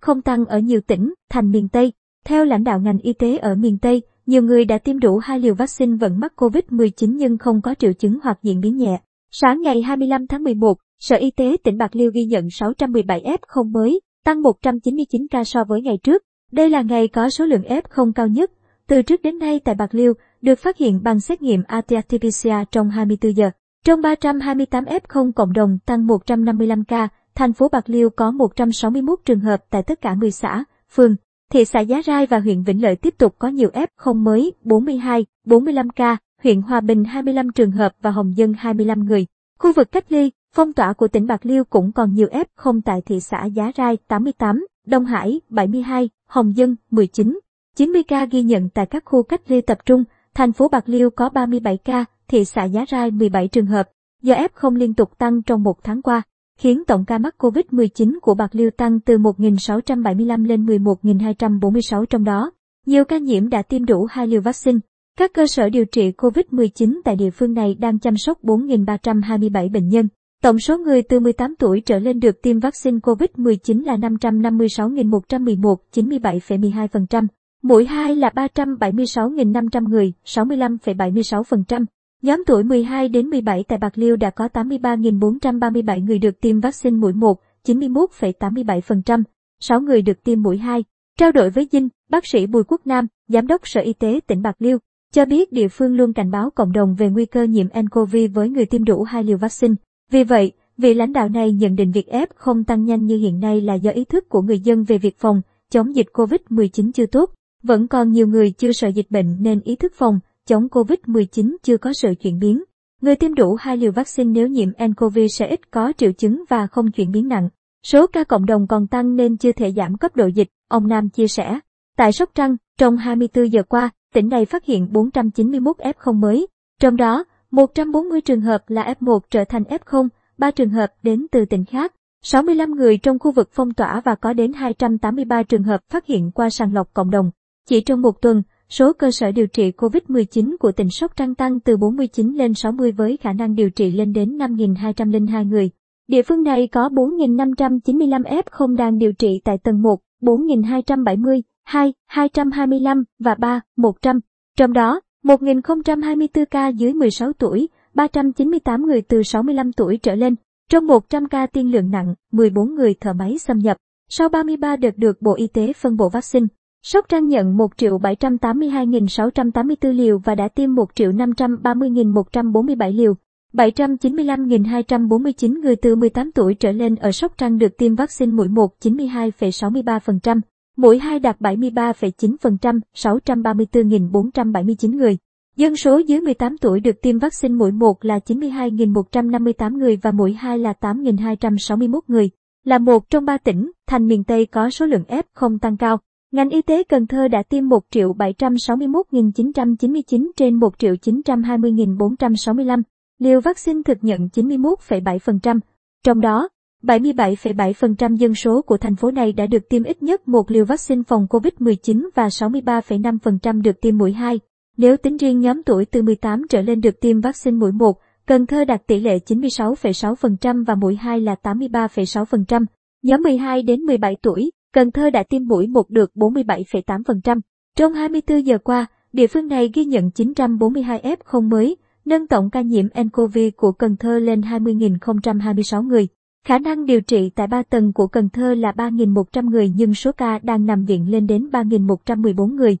F0 tăng ở nhiều tỉnh, thành miền Tây. Theo lãnh đạo ngành y tế ở miền Tây, nhiều người đã tiêm đủ hai liều vaccine vẫn mắc COVID-19 nhưng không có triệu chứng hoặc diễn biến nhẹ. Sáng ngày 25 tháng 11, Sở Y tế tỉnh Bạc Liêu ghi nhận 617 F0 mới, tăng 199 ca so với ngày trước. Đây là ngày có số lượng F0 cao nhất. Từ trước đến nay tại Bạc Liêu, được phát hiện bằng xét nghiệm RT-PCR trong 24 giờ. Trong 328 F0 cộng đồng tăng 155 ca, thành phố Bạc Liêu có 161 trường hợp tại tất cả 10 xã, phường. Thị xã Giá Rai và huyện Vĩnh Lợi tiếp tục có nhiều F0 mới, 42, 45 ca, huyện Hòa Bình 25 trường hợp và Hồng Dân 25 người. Khu vực cách ly, phong tỏa của tỉnh Bạc Liêu cũng còn nhiều F0 tại thị xã Giá Rai 88, Đông Hải 72, Hồng Dân 19. 90 ca ghi nhận tại các khu cách ly tập trung, thành phố Bạc Liêu có 37 ca, thị xã Giá Rai 17 trường hợp. Do F0 liên tục tăng trong một tháng qua, khiến tổng ca mắc COVID-19 của Bạc Liêu tăng từ 1.675 lên 11.246 trong đó. Nhiều ca nhiễm đã tiêm đủ hai liều vaccine. Các cơ sở điều trị COVID-19 tại địa phương này đang chăm sóc 4.327 bệnh nhân. Tổng số người từ 18 tuổi trở lên được tiêm vaccine COVID-19 là 556.111, 97,12%. Mũi 2 là 376.500 người, 65,76%. Nhóm tuổi 12 đến 17 tại Bạc Liêu đã có 83.437 người được tiêm vaccine mũi 1, 91,87%, 6 người được tiêm mũi 2. Trao đổi với Dinh, bác sĩ Bùi Quốc Nam, Giám đốc Sở Y tế tỉnh Bạc Liêu, cho biết địa phương luôn cảnh báo cộng đồng về nguy cơ nhiễm nCoV với người tiêm đủ hai liều vaccine. Vì vậy, vị lãnh đạo này nhận định việc F không tăng nhanh như hiện nay là do ý thức của người dân về việc phòng, chống dịch COVID-19 chưa tốt. Vẫn còn nhiều người chưa sợ dịch bệnh nên ý thức phòng, chống COVID-19 chưa có sự chuyển biến. Người tiêm đủ hai liều vaccine nếu nhiễm nCoV sẽ ít có triệu chứng và không chuyển biến nặng. Số ca cộng đồng còn tăng nên chưa thể giảm cấp độ dịch, ông Nam chia sẻ. Tại Sóc Trăng, trong 24 giờ qua, tỉnh này phát hiện 491 F0 mới, trong đó 140 trường hợp là F1 trở thành F0, 3 trường hợp đến từ tỉnh khác. 65 người trong khu vực phong tỏa và có đến 283 trường hợp phát hiện qua sàng lọc cộng đồng. Chỉ trong một tuần, số cơ sở điều trị COVID-19 của tỉnh Sóc Trăng tăng từ 49 lên 60 với khả năng điều trị lên đến 5.202 người. Địa phương này có 4.595 F0 đang điều trị tại tầng 1, 4.270, 2, 225 và 3, 100. Trong đó, 1.024 ca dưới 16 tuổi, 398 người từ 65 tuổi trở lên. Trong 100 ca tiên lượng nặng, 14 người thở máy xâm nhập. Sau 33 đợt được Bộ Y tế phân bổ vaccine, Sóc Trăng nhận 1.782.684 liều và đã tiêm 1.530.147 liều. 795.249 người từ 18 tuổi trở lên ở Sóc Trăng được tiêm vaccine mũi 1 92,63%, mũi 2 đạt 73,9%, 634.479 người. Dân số dưới 18 tuổi được tiêm vaccine mũi 1 là 92.158 người và mũi 2 là 8.261 người. Là một trong ba tỉnh, thành miền Tây có số lượng F không tăng cao. Ngành y tế Cần Thơ đã tiêm 1.761.999 trên 1.920.465 liều vaccine thực nhận 91,7%. Trong đó, 77,7% dân số của thành phố này đã được tiêm ít nhất một liều vaccine phòng COVID-19 và 63,5% được tiêm mũi 2. Nếu tính riêng nhóm tuổi từ 18 trở lên được tiêm vaccine mũi 1, Cần Thơ đạt tỷ lệ 96,6% và mũi 2 là 83,6%. Nhóm 12 đến 17 tuổi, Cần Thơ đã tiêm mũi 1 được 47,8%. Trong 24 giờ qua, địa phương này ghi nhận 942 F0 mới, nâng tổng ca nhiễm nCoV của Cần Thơ lên 20.026 người. Khả năng điều trị tại 3 tầng của Cần Thơ là 3.100 người nhưng số ca đang nằm viện lên đến 3.114 người.